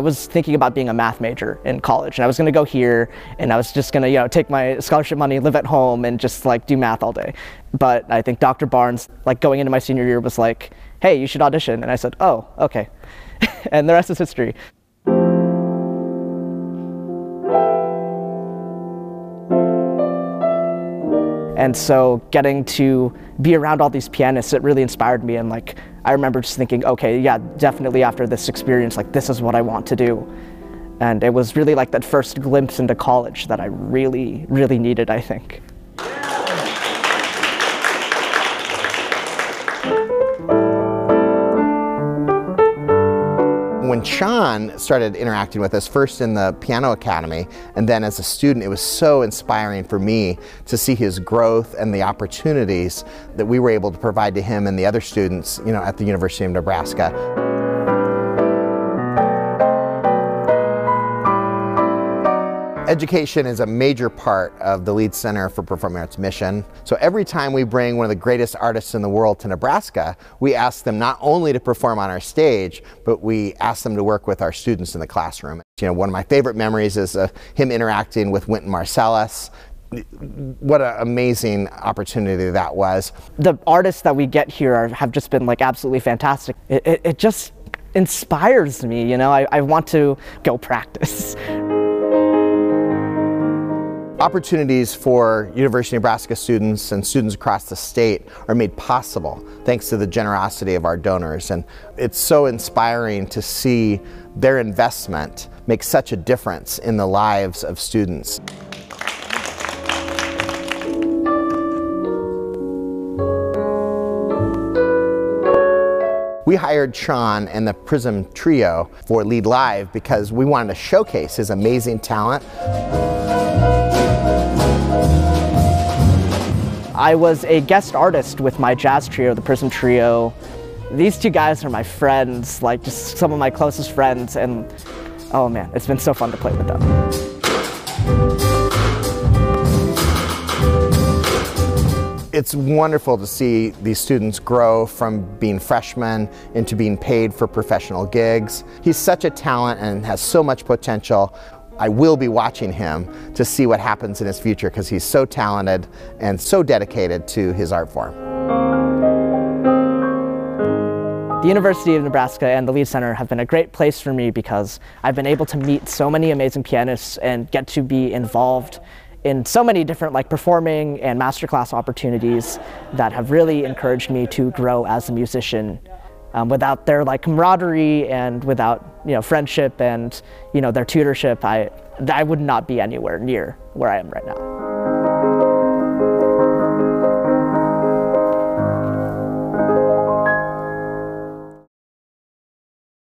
was thinking about being a math major in college, and I was going to go here, and I was just going to, you know, take my scholarship money, live at home, and just like do math all day. But I think Dr. Barnes, like going into my senior year, was like, "Hey, you should audition," and I said, "Oh, okay," and the rest is history. And so getting to be around all these pianists, it really inspired me. And like, I remember just thinking, okay, yeah, definitely after this experience, like this is what I want to do. And it was really like that first glimpse into college that I really, really needed, I think. When Sean started interacting with us, first in the Piano Academy, and then as a student, it was so inspiring for me to see his growth and the opportunities that we were able to provide to him and the other students, you know, at the University of Nebraska. Education is a major part of the Lied Center for Performing Arts mission. So every time we bring one of the greatest artists in the world to Nebraska, we ask them not only to perform on our stage, but we ask them to work with our students in the classroom. You know, one of my favorite memories is uh, him interacting with Wynton Marsalis, what an amazing opportunity that was. The artists that we get here are, have just been like absolutely fantastic. It, it, it just inspires me, you know, I, I want to go practice. Opportunities for University of Nebraska students and students across the state are made possible thanks to the generosity of our donors. And it's so inspiring to see their investment make such a difference in the lives of students. We hired Sean and the Prism Trio for Lied Live because we wanted to showcase his amazing talent. I was a guest artist with my jazz trio, the Prism Trio. These two guys are my friends, like just some of my closest friends, and oh man, it's been so fun to play with them. It's wonderful to see these students grow from being freshmen into being paid for professional gigs. He's such a talent and has so much potential. I will be watching him to see what happens in his future because he's so talented and so dedicated to his art form. The University of Nebraska and the Leeds Center have been a great place for me because I've been able to meet so many amazing pianists and get to be involved in so many different like performing and masterclass opportunities that have really encouraged me to grow as a musician um, without their like camaraderie and without you know friendship and you know their tutorship, I I would not be anywhere near where I am right now.